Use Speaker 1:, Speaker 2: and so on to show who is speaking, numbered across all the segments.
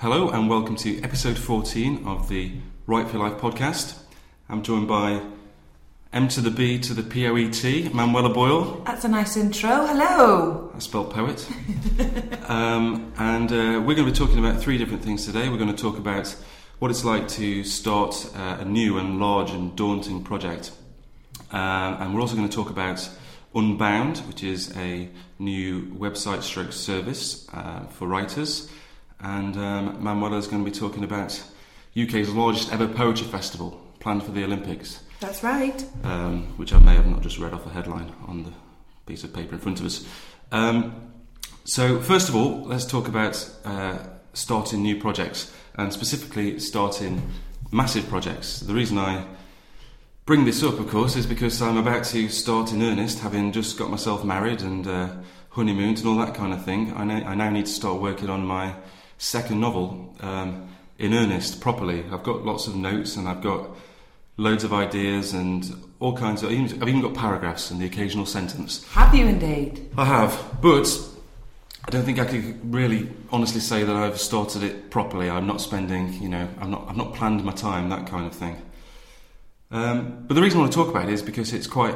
Speaker 1: Hello and welcome to episode 14 of the Write for Life podcast. I'm joined by M to the B to the P O E T, Manuela Boyle.
Speaker 2: That's a nice intro. Hello.
Speaker 1: I spelled poet. um, and uh, we're going to be talking about three different things today. We're going to talk about what it's like to start uh, a new and large and daunting project. Uh, and we're also going to talk about Unbound, which is a new website stroke service uh, for writers. And um, Manuela is going to be talking about UK's largest ever poetry festival planned for the Olympics,
Speaker 2: That's right.
Speaker 1: um, which I may have not just read off a headline on the piece of paper in front of us. Um, so, first of all, let's talk about uh, starting new projects and specifically starting massive projects. The reason I bring this up, of course, is because I'm about to start in earnest, having just got myself married and uh, honeymooned and all that kind of thing. I, I now need to start working on my second novel um, in earnest, properly. I've got lots of notes and I've got loads of ideas and all kinds of. I've even got paragraphs and the occasional sentence.
Speaker 2: Have you indeed?
Speaker 1: I have, but I don't think I could really honestly say that I've started it properly. I'm not spending, you know, I'm not, I've not planned my time, that kind of thing. Um, but the reason I want to talk about it is because it's quite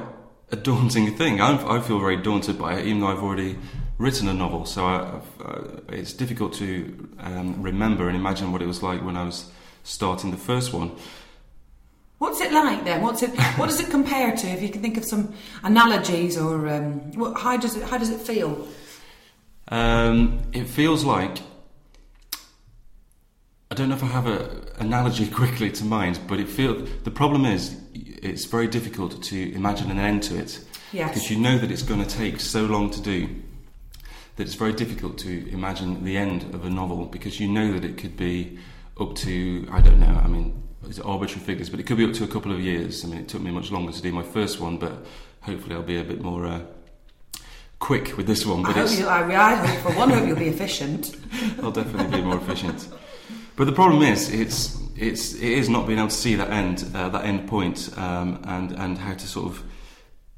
Speaker 1: a daunting thing. I'm, I feel very daunted by it, even though I've already written a novel. So I, uh, it's difficult to um, remember and imagine what it was like when I was starting the first one.
Speaker 2: What's it like then? What's it? What does it compare to? If you can think of some analogies or um, what, how does it? How does it feel?
Speaker 1: Um, it feels like I don't know if I have an analogy quickly to mind, but it feels the problem is it's very difficult to imagine an end to it
Speaker 2: Yes.
Speaker 1: because you know that it's going to take so long to do that it's very difficult to imagine the end of a novel because you know that it could be up to I don't know. I mean, it's arbitrary figures, but it could be up to a couple of years. I mean, it took me much longer to do my first one, but hopefully I'll be a bit more. Uh, Quick with this one,
Speaker 2: I
Speaker 1: but
Speaker 2: hope you. I, I hope for one, hope you'll be efficient.
Speaker 1: I'll definitely be more efficient. But the problem is, it's it's it is not being able to see that end uh, that end point um, and and how to sort of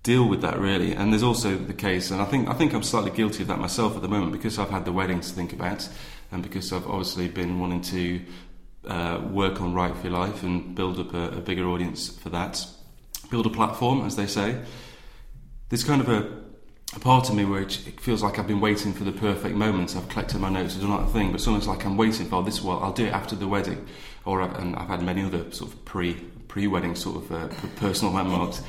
Speaker 1: deal with that really. And there's also the case, and I think I think I'm slightly guilty of that myself at the moment because I've had the wedding to think about, and because I've obviously been wanting to uh, work on Write for Your Life and build up a, a bigger audience for that, build a platform, as they say. There's kind of a a part of me where it feels like I've been waiting for the perfect moment. I've collected my notes, I've done that thing, but sometimes like I'm waiting for oh, this. Well, I'll do it after the wedding, or I've, and I've had many other sort of pre pre wedding sort of uh, personal landmarks.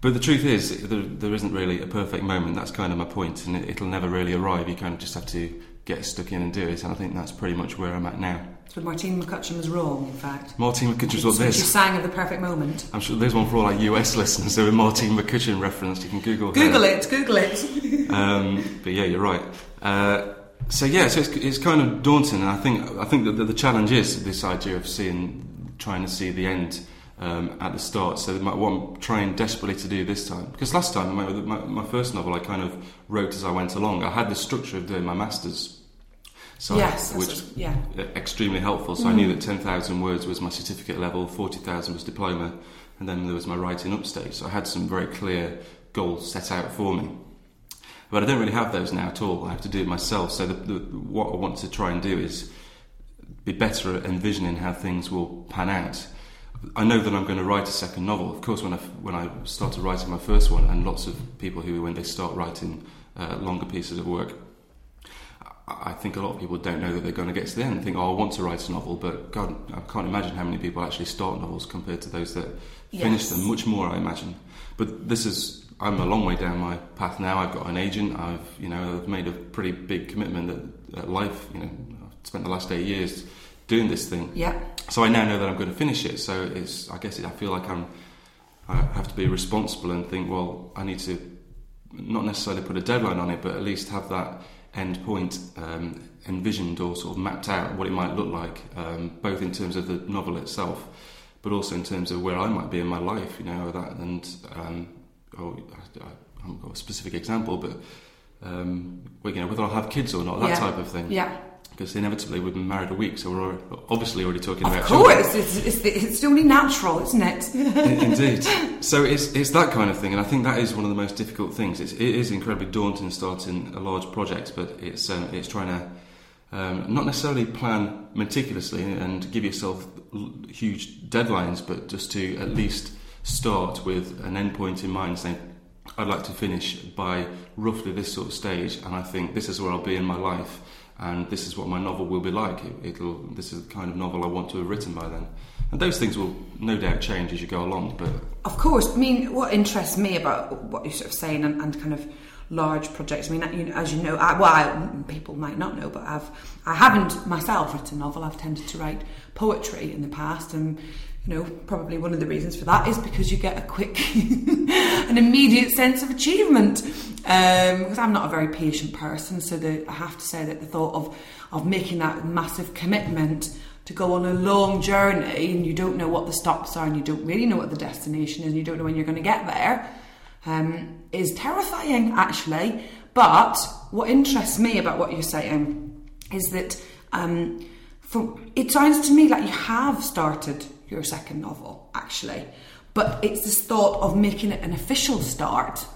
Speaker 1: But the truth is, there, there isn't really a perfect moment. That's kind of my point, and it, it'll never really arrive. You kind of just have to get stuck in and do it. And I think that's pretty much where I'm at now.
Speaker 2: So Martine McCutcheon was wrong, in fact.
Speaker 1: Martine McCutcheon's what
Speaker 2: So she
Speaker 1: this.
Speaker 2: sang of the perfect moment.
Speaker 1: I'm sure there's one for all our US listeners. So a Martine McCutcheon reference, you can Google. her.
Speaker 2: Google it. Google it.
Speaker 1: um, but yeah, you're right. Uh, so yeah, so it's, it's kind of daunting, and I think I think that the, the challenge is this idea of seeing, trying to see the end um, at the start. So my, what I'm trying desperately to do this time, because last time my, my, my first novel I kind of wrote as I went along. I had the structure of doing my masters. So
Speaker 2: yes.
Speaker 1: which
Speaker 2: That's what, yeah.
Speaker 1: extremely helpful. So I knew that 10,000 words was my certificate level, 40,000 was diploma, and then there was my writing upstage. So I had some very clear goals set out for me. But I don't really have those now at all. I have to do it myself. So the, the, what I want to try and do is be better at envisioning how things will pan out. I know that I'm going to write a second novel. Of course, when I when I started writing my first one, and lots of people who, when they start writing uh, longer pieces of work, I think a lot of people don't know that they're going to get to the end and think, oh, I want to write a novel, but God, I can't imagine how many people actually start novels compared to those that finish
Speaker 2: Yes.
Speaker 1: them. Much more, I imagine. But this is, I'm a long way down my path now. I've got an agent. I've, you know, I've made a pretty big commitment that, that life, you know, I've spent the last eight years doing this thing.
Speaker 2: Yeah.
Speaker 1: So I now know that I'm going to finish it. So it's, I guess it, I feel like I'm, I have to be responsible and think, well, I need to not necessarily put a deadline on it, but at least have that end point um, envisioned or sort of mapped out what it might look like, um, both in terms of the novel itself, but also in terms of where I might be in my life, you know, that and um, oh, I, I haven't got a specific example, but um, you know, whether I'll have kids or not, that
Speaker 2: Yeah.
Speaker 1: type of thing.
Speaker 2: Yeah.
Speaker 1: Because inevitably we've been married a week, so we're obviously already talking
Speaker 2: Of
Speaker 1: about children.
Speaker 2: course, it's, it's, it's only natural, isn't it?
Speaker 1: Indeed. So it's, it's that kind of thing, and I think that is one of the most difficult things. It's, it is incredibly daunting starting a large project, but it's um, it's trying to Um, not necessarily plan meticulously and give yourself huge deadlines, but just to at least start with an endpoint in mind, saying, I'd like to finish by roughly this sort of stage, and I think this is where I'll be in my life, and this is what my novel will be like. It, will this is the kind of novel I want to have written by then. And those things will no doubt change as you go along, but.
Speaker 2: Of course, I mean, what interests me about what you're sort of saying and, and kind of large projects. I mean, as you know, I, well, I, people might not know, but I've I haven't myself written a novel. I've tended to write poetry in the past, and you know, probably one of the reasons for that is because you get a quick, an immediate sense of achievement. Um, because I'm not a very patient person, so the, I have to say that the thought of of making that massive commitment to go on a long journey and you don't know what the stops are and you don't really know what the destination is and you don't know when you're going to get there um, is terrifying actually. But what interests me about what you're saying is that um, it sounds to me like you have started your second novel actually, but it's this thought of making it an official start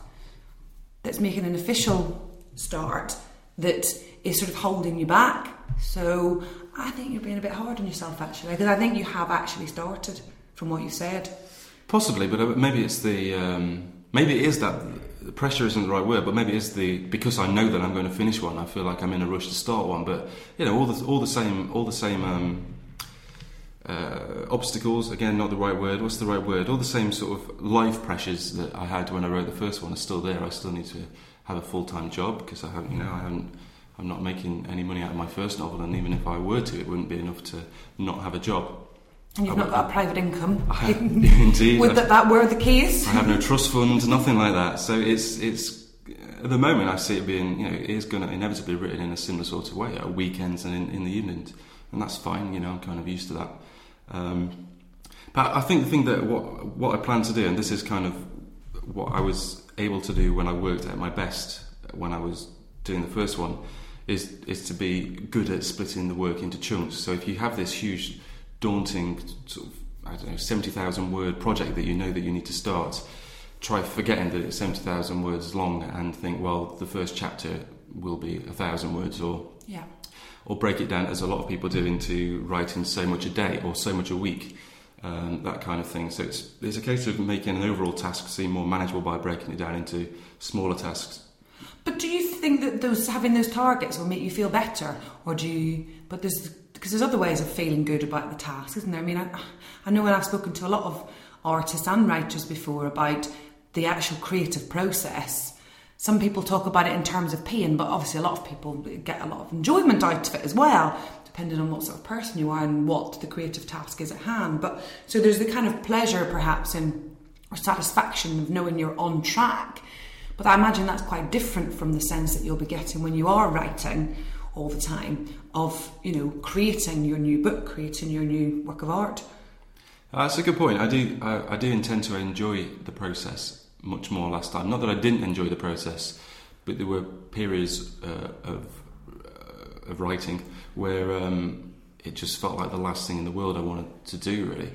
Speaker 2: that's making an official start that is sort of holding you back. So I think you're being a bit hard on yourself actually, because I think you have actually started from what you said.
Speaker 1: Possibly, but uh, maybe it's the um, maybe it is that pressure isn't the right word, but maybe it's the because I know that I'm going to finish one. I feel like I'm in a rush to start one, but you know, all the all the same, all the same um, uh, obstacles. Again, not the right word. What's the right word? All the same sort of life pressures that I had when I wrote the first one are still there. I still need to have a full time job because I haven't, you know, I haven't. I'm not making any money out of my first novel, and even if I were to, it wouldn't be enough to not have a job.
Speaker 2: And you've not got a private income.
Speaker 1: I indeed.
Speaker 2: Would that, that were the case?
Speaker 1: I have no trust fund, nothing like that. So it's it's at the moment I see it being you know it is going to inevitably written in a similar sort of way at weekends and in, in the evenings, and that's fine. You know I'm kind of used to that. Um, but I think the thing that what what I plan to do, and this is kind of what I was able to do when I worked at my best when I was doing the first one, is is to be good at splitting the work into chunks. So if you have this huge daunting sort of I don't know seventy thousand word project that you know that you need to start, try forgetting that it's seventy thousand words long and think well the first chapter will be a thousand words or
Speaker 2: yeah.
Speaker 1: Or break it down as a lot of people do into writing so much a day or so much a week. Um, that kind of thing. So it's, it's a case of making an overall task seem more manageable by breaking it down into smaller tasks.
Speaker 2: But do you think that those having those targets will make you feel better, or do you? But there's because there's other ways of feeling good about the task, isn't there? I mean, I, I know when I've spoken to a lot of artists and writers before about the actual creative process. Some people talk about it in terms of pain, but obviously a lot of people get a lot of enjoyment out of it as well, depending on what sort of person you are and what the creative task is at hand. But so there's the kind of pleasure, perhaps, in or satisfaction of knowing you're on track. But I imagine that's quite different from the sense that you'll be getting when you are writing all the time of you know creating your new book, creating your new work of art.
Speaker 1: That's a good point. I do I, I, do intend to enjoy the process much more last time. Not that I didn't enjoy the process, but there were periods uh, of uh, of writing where um, it just felt like the last thing in the world I wanted to do. Really.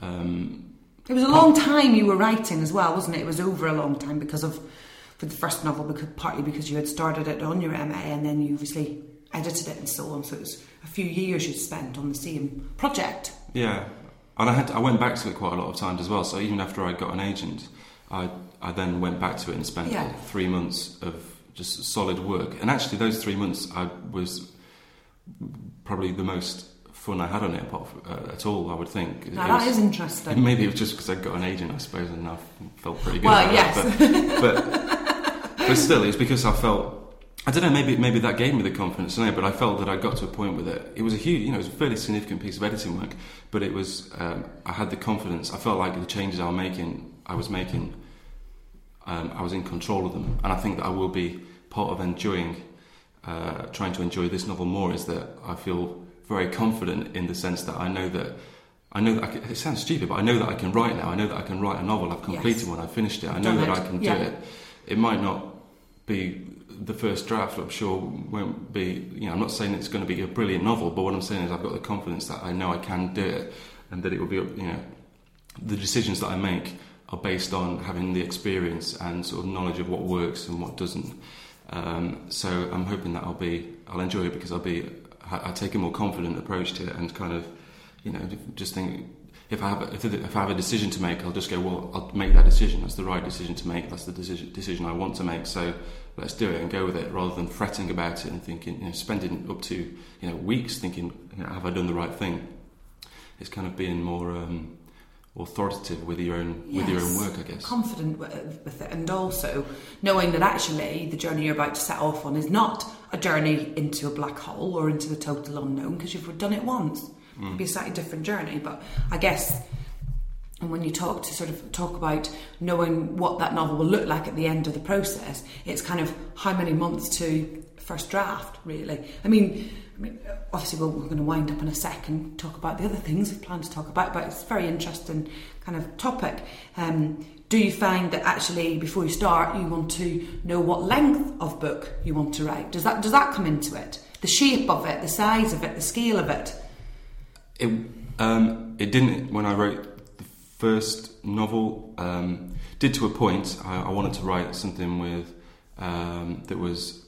Speaker 1: Um,
Speaker 2: it was a long time you were writing as well, wasn't it? It was over a long time because of for the first novel, because partly because you had started it on your MA and then you obviously edited it and so on. So it was a few years you spent on the same project.
Speaker 1: Yeah, and I had to, I went back to it quite a lot of times as well. So even after I got an agent, I I then went back to it and spent yeah. three months of just solid work. And actually, those three months I was probably the most fun I had on it uh, at all. I would think.
Speaker 2: Now, that was, is interesting.
Speaker 1: Maybe it was just because I got an agent, I suppose, and I felt pretty good.
Speaker 2: Well, yes,
Speaker 1: but, but, but still, it's because I felt I don't know. Maybe maybe that gave me the confidence. No, but I felt that I got to a point with it. It was a huge, you know, it was a fairly significant piece of editing work. But it was, um, I had the confidence. I felt like the changes I was making, I was making, um, I was in control of them. And I think that I will be part of enjoying, uh, trying to enjoy this novel more. Is that I feel very confident in the sense that I know that. I know that I can, it sounds stupid, but I know that I can write now. I know that I can write a novel. I've completed yes. one. I've finished it. I know that I can do it. It might not be the first draft, I'm sure, won't be. You know, I'm not saying it's going to be a brilliant novel, but what I'm saying is I've got the confidence that I know I can do it, and that it will be. You know, the decisions that I make are based on having the experience and sort of knowledge of what works and what doesn't. Um, so I'm hoping that I'll be, I'll enjoy it because I'll be I, I take a more confident approach to it and kind of, you know, just think if I have a, if I have a decision to make, I'll just go, well, I'll make that decision. That's the right decision to make. That's the decision decision I want to make. So let's do it and go with it, rather than fretting about it and thinking, you know, spending up to you know weeks thinking, you know, have I done the right thing? It's kind of being more. Um, authoritative with your own yes, with your own work, I guess.
Speaker 2: Confident with it, and also knowing that actually the journey you're about to set off on is not a journey into a black hole or into the total unknown because you've done it once. Mm. It'd be a slightly different journey, but I guess. And when you talk to sort of talk about knowing what that novel will look like at the end of the process, it's kind of how many months to first draft, really. I mean, I mean, obviously we're, we're going to wind up in a second talk about the other things we plan to talk about, but it's a very interesting kind of topic. Um, do you find that actually before you start, you want to know what length of book you want to write? Does that does that come into it? The shape of it, the size of it, the scale of it.
Speaker 1: It um, it didn't when I wrote the first novel. Um, did to a point. I, I wanted to write something with um, that was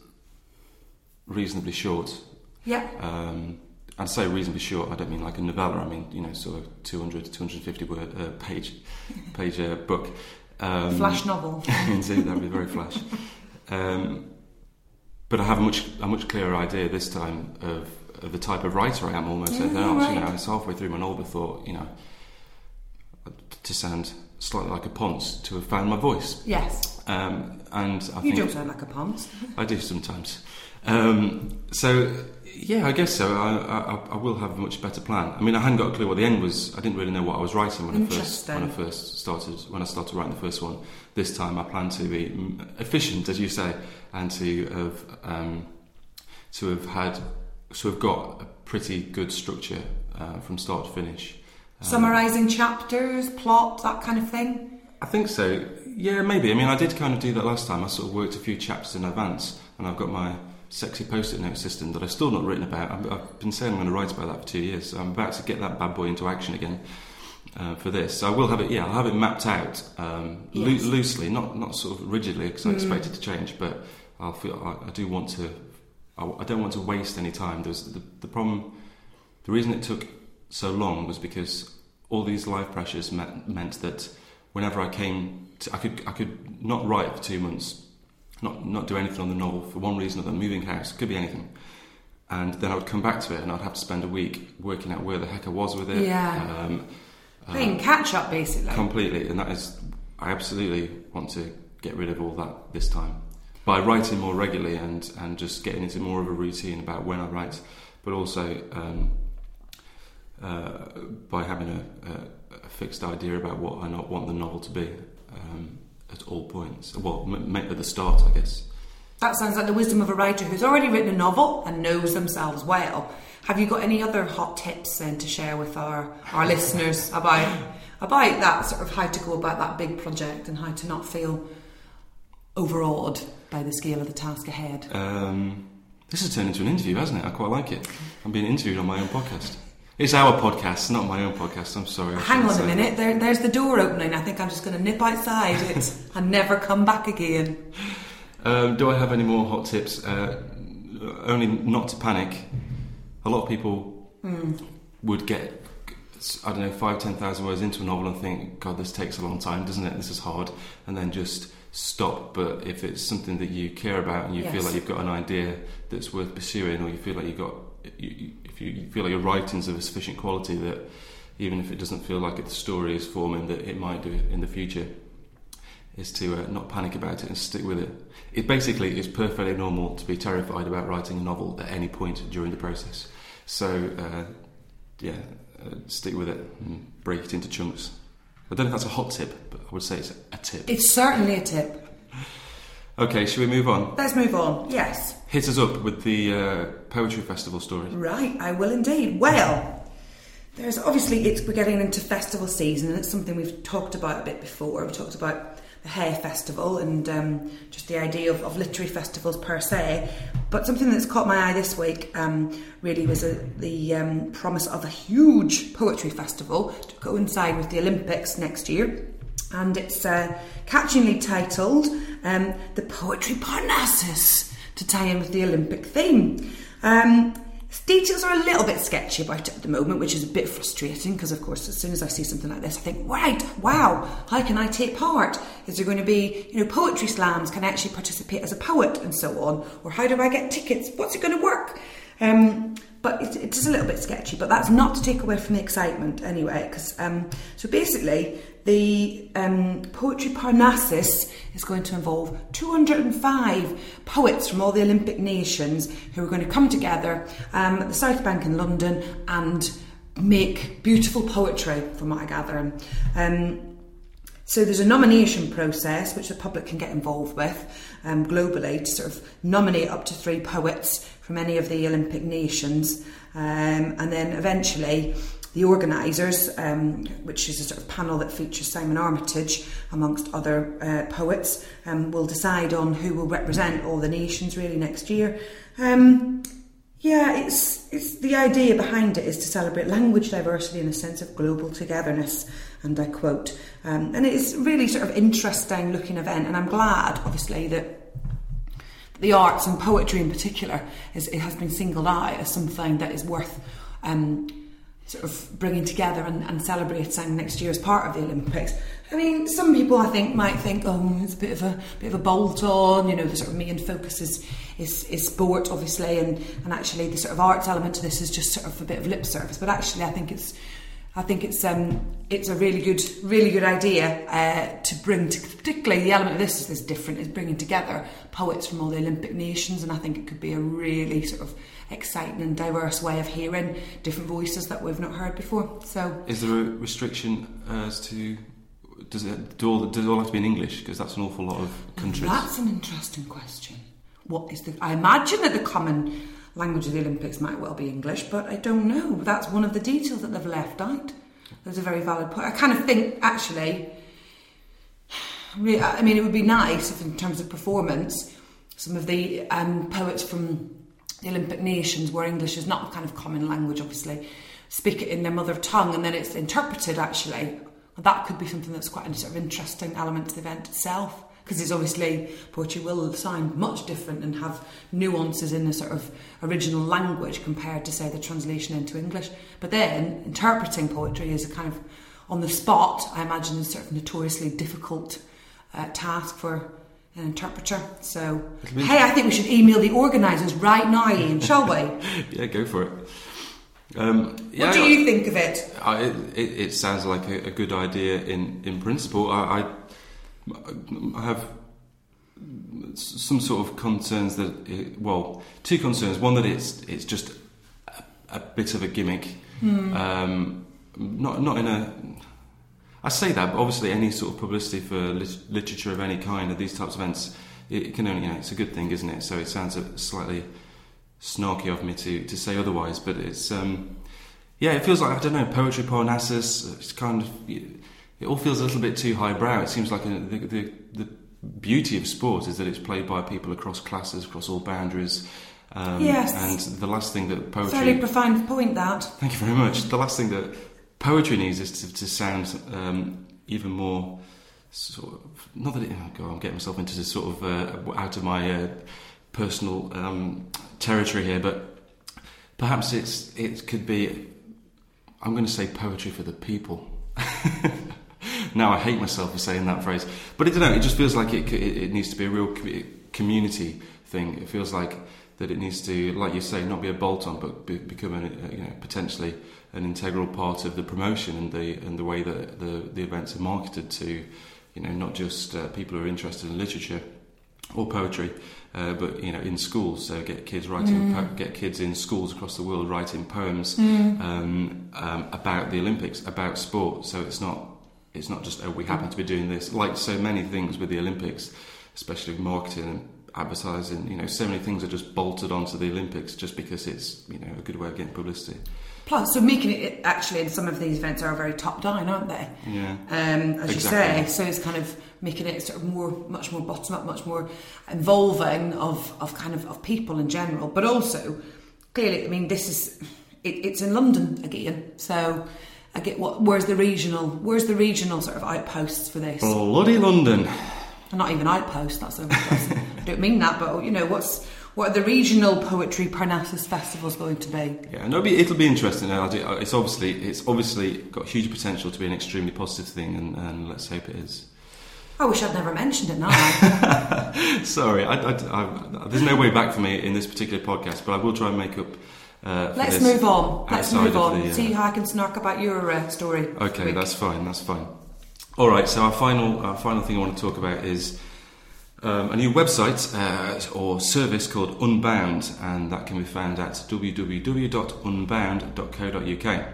Speaker 1: reasonably short.
Speaker 2: Yeah.
Speaker 1: Um, I'd say reasonably short. I don't mean like a novella. I mean you know sort of 200 to 250 word uh, page page uh, book.
Speaker 2: Um, flash novel.
Speaker 1: indeed, that would be very flash. Um, but I have a much a much clearer idea this time of, of the type of writer I am. Almost mm, right. you know, I was halfway through my novel thought you know to sound slightly like a Ponce to have found my voice.
Speaker 2: Yes.
Speaker 1: Um, and I
Speaker 2: you
Speaker 1: think
Speaker 2: don't sound like a Ponce.
Speaker 1: I do sometimes. Um, so yeah, I guess so. I, I, I, will have a much better plan. I mean, I hadn't got a clue what the end was. I didn't really know what I was writing when I first when I first started when I started writing the first one. This time, I plan to be efficient, as you say, and to have um, to have had to have got a pretty good structure uh, from start to finish.
Speaker 2: Um, Summarising chapters, plot, that kind of thing.
Speaker 1: I think so. Yeah, maybe. I mean, I did kind of do that last time. I sort of worked a few chapters in advance, and I've got my sexy post-it note system that I've still not written about. I've been saying I'm going to write about that for two years. So I'm about to get that bad boy into action again uh, for this. So I will have it. Yeah, I'll have it mapped out um, yes. lo- loosely, not not sort of rigidly, because I mm. expect it to change. But I'll feel I, I do want to. I, I, don't want to waste any time. There's the, the problem. The reason it took so long was because all these life pressures meant, meant that whenever I came, to, I could I could not write for two months not not do anything on the novel for one reason or the moving house, could be anything. And then I would come back to it, and I'd have to spend a week working out where the heck I was with it.
Speaker 2: Yeah, um, playing uh, catch up basically.
Speaker 1: Completely, and that is, I absolutely want to get rid of all that this time by writing more regularly and and just getting into more of a routine about when I write, but also um, uh, by having a, a, a, fixed idea about what I not want the novel to be. Um, at all points. Well, m- at the start, I guess.
Speaker 2: That sounds like the wisdom of a writer who's already written a novel and knows themselves well. Have you got any other hot tips then to share with our, our listeners about about that sort of how to go about that big project and how to not feel overawed by the scale of the task ahead?
Speaker 1: Um, this has turned into an interview, hasn't it? I quite like it. I'm being interviewed on my own podcast. It's our podcast, not my own podcast. I'm sorry. I
Speaker 2: Hang on a minute. There, there's the door opening. I think I'm just going to nip outside and never come back again.
Speaker 1: Um, do I have any more hot tips? Uh, only not to panic. A lot of people mm. would get, I don't know, five, ten thousand words into a novel and think, God, this takes a long time, doesn't it? This is hard. And then just stop. But if it's something that you care about and you yes. feel like you've got an idea that's worth pursuing, or you feel like you've got you, if you feel like your writing's of a sufficient quality that even if it doesn't feel like the story is forming, that it might do it in the future, is to uh, not panic about it and stick with it. It basically is perfectly normal to be terrified about writing a novel at any point during the process. So, uh, yeah, uh, stick with it and break it into chunks. I don't know if that's a hot tip, but I would say it's a tip.
Speaker 2: It's certainly a tip.
Speaker 1: Okay, should we move on?
Speaker 2: Let's move on, yes.
Speaker 1: Hit us up with the uh, Poetry Festival story.
Speaker 2: Right, I will indeed. Well, there's obviously, it's, we're getting into festival season, and it's something we've talked about a bit before. We've talked about the Hay Festival and um, just the idea of, of, literary festivals per se. But something that's caught my eye this week um, really was a, the um, promise of a huge poetry festival to coincide with the Olympics next year and it's uh, catchingly titled um, The Poetry Parnassus to tie in with the Olympic theme. Um, Details are a little bit sketchy about it at the moment, which is a bit frustrating because, of course, as soon as I see something like this, I think, right, wow, how can I take part? Is there going to be, you know, poetry slams? Can I actually participate as a poet and so on? Or how do I get tickets? What's it going to work? Um, but it, it is a little bit sketchy, but that's not to take away from the excitement anyway. Because um, so basically, the um, Poetry Parnassus is going to involve 205 poets from all the Olympic nations who are going to come together um, at the South Bank in London and make beautiful poetry, from what I gather. Um, so there's a nomination process which the public can get involved with um, globally to sort of nominate up to three poets from any of the Olympic nations, um, and then eventually the organisers, um, which is a sort of panel that features Simon Armitage amongst other uh, poets, um, will decide on who will represent all the nations really next year. Um, yeah, it's it's the idea behind it is to celebrate language diversity in a sense of global togetherness, and I quote. Um, and it's really sort of interesting looking event, and I'm glad, obviously, that the arts and poetry in particular is, it has been singled out as something that is worth um, sort of bringing together and, and celebrating next year as part of the Olympics. I mean, some people I think might think, oh, it's a bit of a bit of a bolt on. You know, the sort of main focus is is, is sport, obviously, and and actually the sort of arts element to this is just sort of a bit of lip service. But actually, I think it's I think it's um, it's a really good really good idea uh, to bring to, particularly the element of this is this different is bringing together poets from all the Olympic nations and I think it could be a really sort of exciting and diverse way of hearing different voices that we've not heard before. So,
Speaker 1: is there a restriction as to does it do all, does it all have to be in English? Because that's an awful lot of countries.
Speaker 2: That's an interesting question. What is the? I imagine that the common language of the Olympics might well be English, but I don't know. That's one of the details that they've left out. There's a very valid point. I kind of think actually. I mean, it would be nice if, in terms of performance, some of the um, poets from the Olympic nations, where English is not a kind of common language, obviously, speak it in their mother tongue and then it's interpreted actually. That could be something that's quite a sort of interesting element to the event itself. Because it's obviously poetry will sound much different and have nuances in the sort of original language compared to, say, the translation into English. But then interpreting poetry is a kind of on the spot, I imagine, is sort of notoriously difficult uh, task for an interpreter. So, hey, I think we should email the organisers right now, Ian, shall we?
Speaker 1: yeah, go for it. Um,
Speaker 2: yeah, what do you think of it?
Speaker 1: I, it, it, sounds like a, a, good idea in, in principle. I, I, I, have some sort of concerns that, it, well, two concerns. One that it's it's just a, a bit of a gimmick, hmm. um, not not in a I say that, but obviously, any sort of publicity for lit- literature of any kind of these types of events, it, it, can only, you know, it's a good thing, isn't it? So it sounds slightly snarky of me to, to say otherwise, but it's, um, yeah, it feels like, I don't know, poetry, Parnassus, it's kind of, it all feels a little bit too highbrow. It seems like a, the, the, the beauty of sport is that it's played by people across classes, across all boundaries.
Speaker 2: Um, yes.
Speaker 1: And the last thing that poetry.
Speaker 2: Fairly profound point, that.
Speaker 1: Thank you very much. The last thing that poetry needs is to, to sound um, even more sort of not that it, oh God, I'm getting myself into this sort of uh, out of my uh, personal um, territory here, but perhaps it's it could be. I'm going to say poetry for the people. now I hate myself for saying that phrase, but I don't know. It just feels like it, it, it needs to be a real community thing. It feels like that it needs to, like you say, not be a bolt on, but be, become a, you know potentially an integral part of the promotion and the and the way that the the events are marketed to, you know, not just uh, people who are interested in literature or poetry, uh, but you know, in schools. So get kids writing, mm. po- get kids in schools across the world writing poems mm. um, um, about the Olympics, about sport. So it's not it's not just oh we happen to be doing this. Like so many things with the Olympics, especially marketing and advertising. You know, so many things are just bolted onto the Olympics just because it's you know a good way of getting publicity.
Speaker 2: Plus, so making it actually, in some of these events are very top down, aren't they?
Speaker 1: Yeah.
Speaker 2: Um, as exactly. you say, so it's kind of making it sort of more, much more bottom up, much more involving of, of kind of of people in general, but also clearly, I mean, this is it, it's in London again, so. I get what. Where's the regional? Where's the regional sort of outposts for this?
Speaker 1: Bloody London.
Speaker 2: not even outpost. That's I don't mean that, but you know what's what are the regional poetry Parnassus festivals going to be?
Speaker 1: Yeah, and it'll be it'll be interesting. It's obviously it's obviously got huge potential to be an extremely positive thing, and, and let's hope it is.
Speaker 2: I wish I'd never mentioned it now.
Speaker 1: Sorry, I, I, I, there's no way back for me in this particular podcast, but I will try and make up. Uh,
Speaker 2: Let's move on. Let's move on. The, uh, See how I can snark about your uh, story.
Speaker 1: Okay, that's fine. That's fine. All right. So our final our final thing I want to talk about is um, a new website uh, or service called Unbound, and that can be found at www.unbound.co.uk.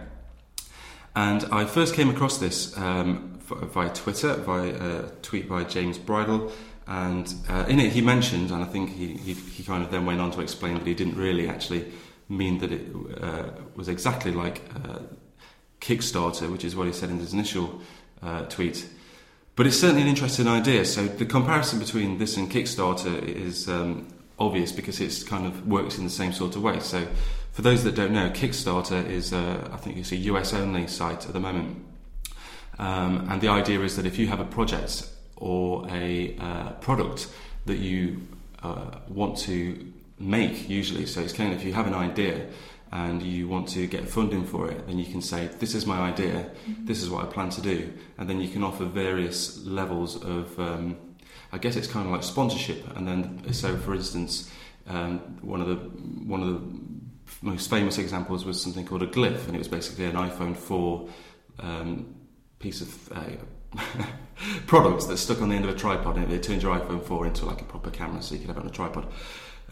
Speaker 1: And I first came across this um, via Twitter, via a tweet by James Bridle, and uh, in it he mentioned, and I think he, he, he, kind of then went on to explain that he didn't really actually mean that it uh, was exactly like uh, Kickstarter, which is what he said in his initial uh, tweet. But it's certainly an interesting idea. So the comparison between this and Kickstarter is um, obvious because it's kind of works in the same sort of way. So for those that don't know, Kickstarter is, I think it's a US only site at the moment. Um, and the idea is that if you have a project or a uh, product that you uh, want to make, usually, so it's kind of if you have an idea and you want to get funding for it, then you can say, This is my idea, this is what I plan to do. And then you can offer various levels of, um, I guess it's kind of like sponsorship. And then, so for instance, um, one of the one of the most famous examples was something called a Glif, and it was basically an iPhone 4 um, piece of uh, product that's stuck on the end of a tripod, and it turned your iPhone 4 into like a proper camera, so you could have it on a tripod.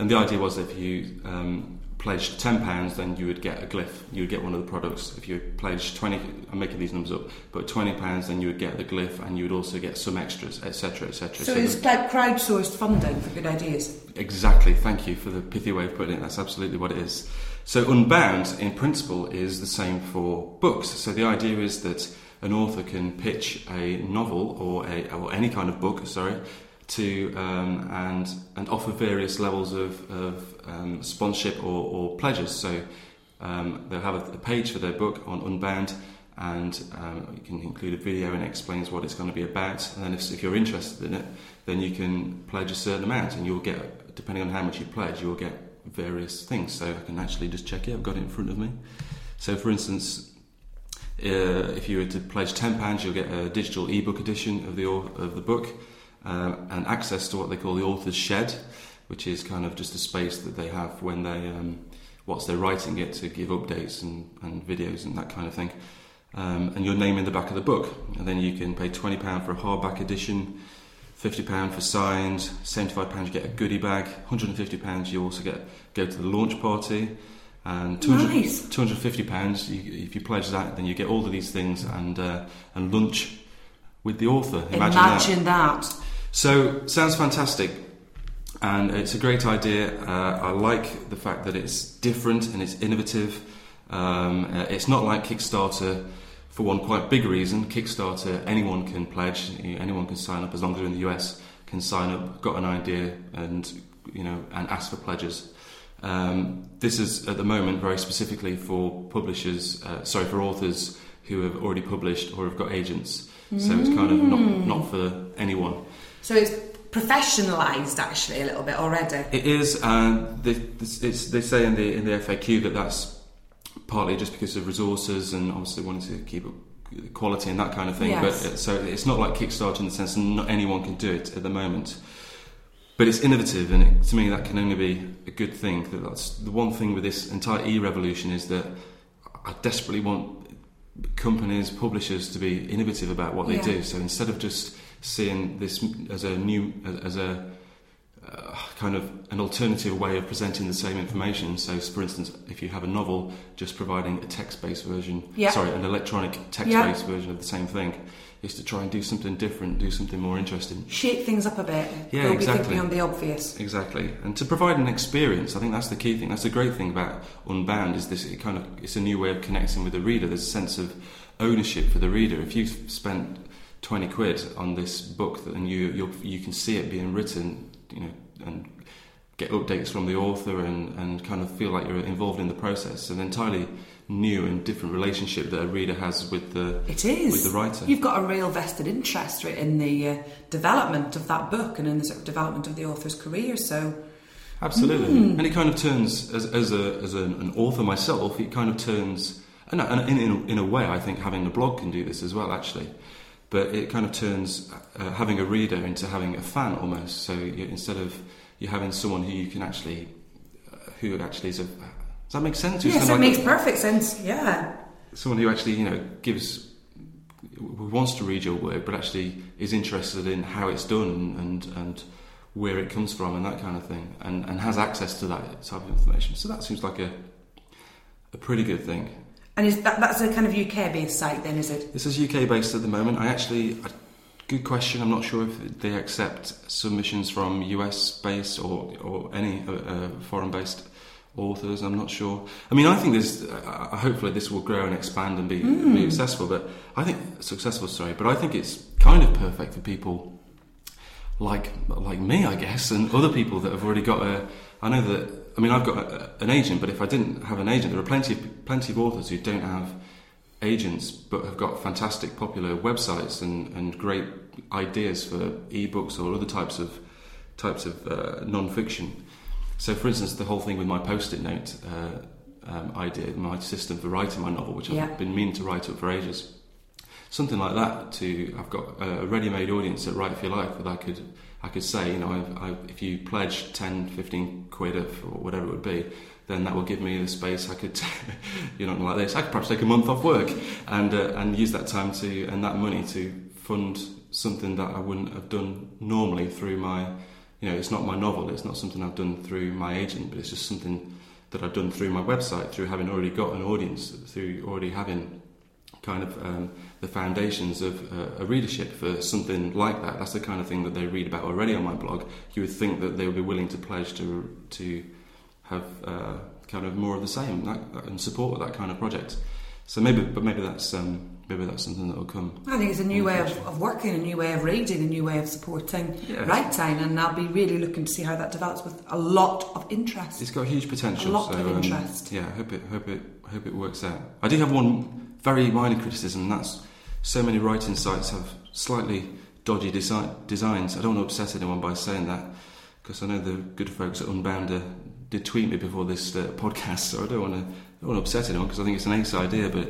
Speaker 1: And the idea was if you um, pledged £10, then you would get a Glif. You would get one of the products. If you pledged 20 I'm making these numbers up, but £20, then you would get the Glif and you would also get some extras, etc., etc.
Speaker 2: So, so it's like crowdsourced funding for good ideas?
Speaker 1: Exactly. Thank you for the pithy way of putting it. That's absolutely what it is. So Unbound, in principle, is the same for books. So the idea is that an author can pitch a novel or, a, or any kind of book, sorry, to um, and and offer various levels of, of um, sponsorship or, or, pledges. So um, they'll have a, page for their book on Unbound, and um, you can include a video and it explains what it's going to be about. And then if, if, you're interested in it, then you can pledge a certain amount, and you'll get depending on how much you pledge, you'll get various things. So I can actually just check it. I've got it in front of me. So for instance. Uh, if you were to pledge £10, you'll get a digital ebook edition of the, of the book um, and access to what they call the author's shed, which is kind of just a space that they have when they, um, whilst they're writing it, to give updates and, and videos and that kind of thing. Um, and your name in the back of the book, and then you can pay twenty pound for a hardback edition, fifty pound for signed, seventy five pounds you get a goodie bag, hundred and fifty pounds you also get go to the launch party, and 200,
Speaker 2: nice.
Speaker 1: 250 pounds if you pledge that then you get all of these things and uh, and lunch with the author
Speaker 2: imagine, imagine that. that.
Speaker 1: So, sounds fantastic. And it's a great idea. Uh, I like the fact that it's different and it's innovative. Um, uh, it's not like Kickstarter for one quite big reason. Kickstarter, anyone can pledge, anyone can sign up as long as they're in the US, can sign up, got an idea, and you know, and ask for pledges. Um, this is at the moment very specifically for publishers, uh, sorry, for authors who have already published or have got agents. So it's kind of not, hmm. not for anyone.
Speaker 2: So it's professionalised actually a little bit already.
Speaker 1: It is, and they, they say in the in the FAQ that that's partly just because of resources and obviously wanting to keep quality and that kind of thing. Yes. But it, so it's not like Kickstarter in the sense that not anyone can do it at the moment. But it's innovative, and it, to me, that can only be a good thing. That that's the one thing with this entire e-revolution is that I desperately want companies, publishers to be innovative about what they yeah. do. So instead of just seeing this as a new, as a uh, kind of an alternative way of presenting the same information. So, for instance, if you have a novel, just providing a text-based version,
Speaker 2: yeah.
Speaker 1: sorry, an electronic text-based yeah. version of the same thing, is to try and do something different, do something more interesting,
Speaker 2: shake things up a bit.
Speaker 1: Yeah, Don't exactly.
Speaker 2: Be thinking on the obvious.
Speaker 1: Exactly, and to provide an experience. I think that's the key thing. That's the great thing about Unbound is this. It kind of it's a new way of connecting with the reader. There's a sense of ownership for the reader. If you've spent 20 quid on this book and you you can see it being written you know and get updates from the author and, and kind of feel like you're involved in the process an entirely new and different relationship that a reader has with the
Speaker 2: it is
Speaker 1: with the writer
Speaker 2: you've got a real vested interest in the uh, development of that book and in the sort of development of the author's career so
Speaker 1: Absolutely,
Speaker 2: Hmm.
Speaker 1: and it kind of turns as as a as an, author myself. It kind of turns, and, and in, in in a way, I think having a blog can do this as well, actually. But it kind of turns uh, having a reader into having a fan almost. So you, instead of you having someone who you can actually, uh, who actually is a. Does that make sense?
Speaker 2: Yes, it
Speaker 1: like
Speaker 2: makes perfect sense. Yeah.
Speaker 1: someone who actually you know gives who wants to read your work, but actually is interested in how it's done and and where it comes from and that kind of thing, and and has access to that type of information. So that seems like a a pretty good thing.
Speaker 2: And is that that's a kind of UK based site then, is it?
Speaker 1: This is UK based at the moment. I actually, I, good question. I'm not sure if they accept submissions from US based or or any uh, uh, foreign based authors. I'm not sure. I mean, I think this. Uh, hopefully, this will grow and expand and be, be successful. But I think successful. Sorry, but I think it's kind of perfect for people like like me, I guess, and other people that have already got a. I know that. I mean, I've got a, an agent, but if I didn't have an agent, there are plenty of plenty of authors who don't have agents, but have got fantastic popular websites and, and great ideas for ebooks or other types of types of uh, non-fiction. So, for instance, the whole thing with my post-it note uh, um, idea, my system for writing my novel, which
Speaker 2: Yeah.
Speaker 1: I've been meaning to write up for ages something like that to I've got a ready-made audience at Write for Your Life that I could I could say you know I, I, if you pledge 10 15 quid of, or whatever it would be then that will give me the space I could you know like this. I could perhaps take a month off work and uh, and use that time to and that money to fund something that I wouldn't have done normally through my you know it's not my novel it's not something I've done through my agent but it's just something that I've done through my website through having already got an audience through already having kind of um, the foundations of uh, a readership for something like that. That's the kind of thing that they read about already on my blog. You would think that they would be willing to pledge to to have uh, kind of more of the same that, and support that kind of project. So maybe, but maybe that's um, maybe that's something that will come.
Speaker 2: I think it's a new way of, of working, a new way of reading, a new way of supporting
Speaker 1: Yeah.
Speaker 2: writing, and I'll be really looking to see how that develops with a lot of interest.
Speaker 1: It's got huge potential.
Speaker 2: A lot
Speaker 1: so,
Speaker 2: of
Speaker 1: um,
Speaker 2: interest.
Speaker 1: yeah, I hope it hope it hope it works out. I do have one very minor criticism. That's so many writing sites have slightly dodgy desi- designs. I don't want to upset anyone by saying that because I know the good folks at Unbounder did tweet me before this uh, podcast, so I don't want to don't upset anyone because I think it's an ace idea, but.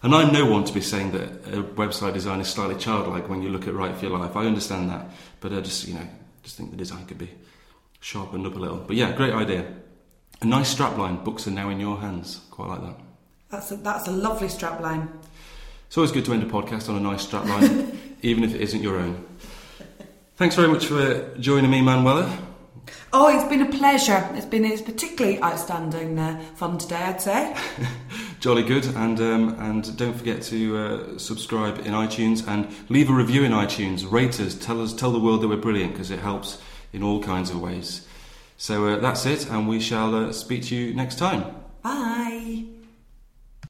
Speaker 1: And I'm no one to be saying that a website design is slightly childlike when you look at Write for Your Life. I understand that, but I just, you know, just think the design could be sharpened up a little. But yeah, great idea. A nice strapline. Books are now in your hands. Quite like that.
Speaker 2: That's a, that's a lovely strapline.
Speaker 1: It's always good to end a podcast on a nice strapline, even if it isn't your own. Thanks very much for joining me, Manuela.
Speaker 2: Oh, it's been a pleasure. It's been it's particularly outstanding uh, fun today, I'd say.
Speaker 1: Jolly good, and um, and don't forget to uh, subscribe in iTunes and leave a review in iTunes. Rate us, tell us, tell the world that we're brilliant because it helps in all kinds of ways. So uh, that's it, and we shall uh, speak to you next time.
Speaker 2: Bye.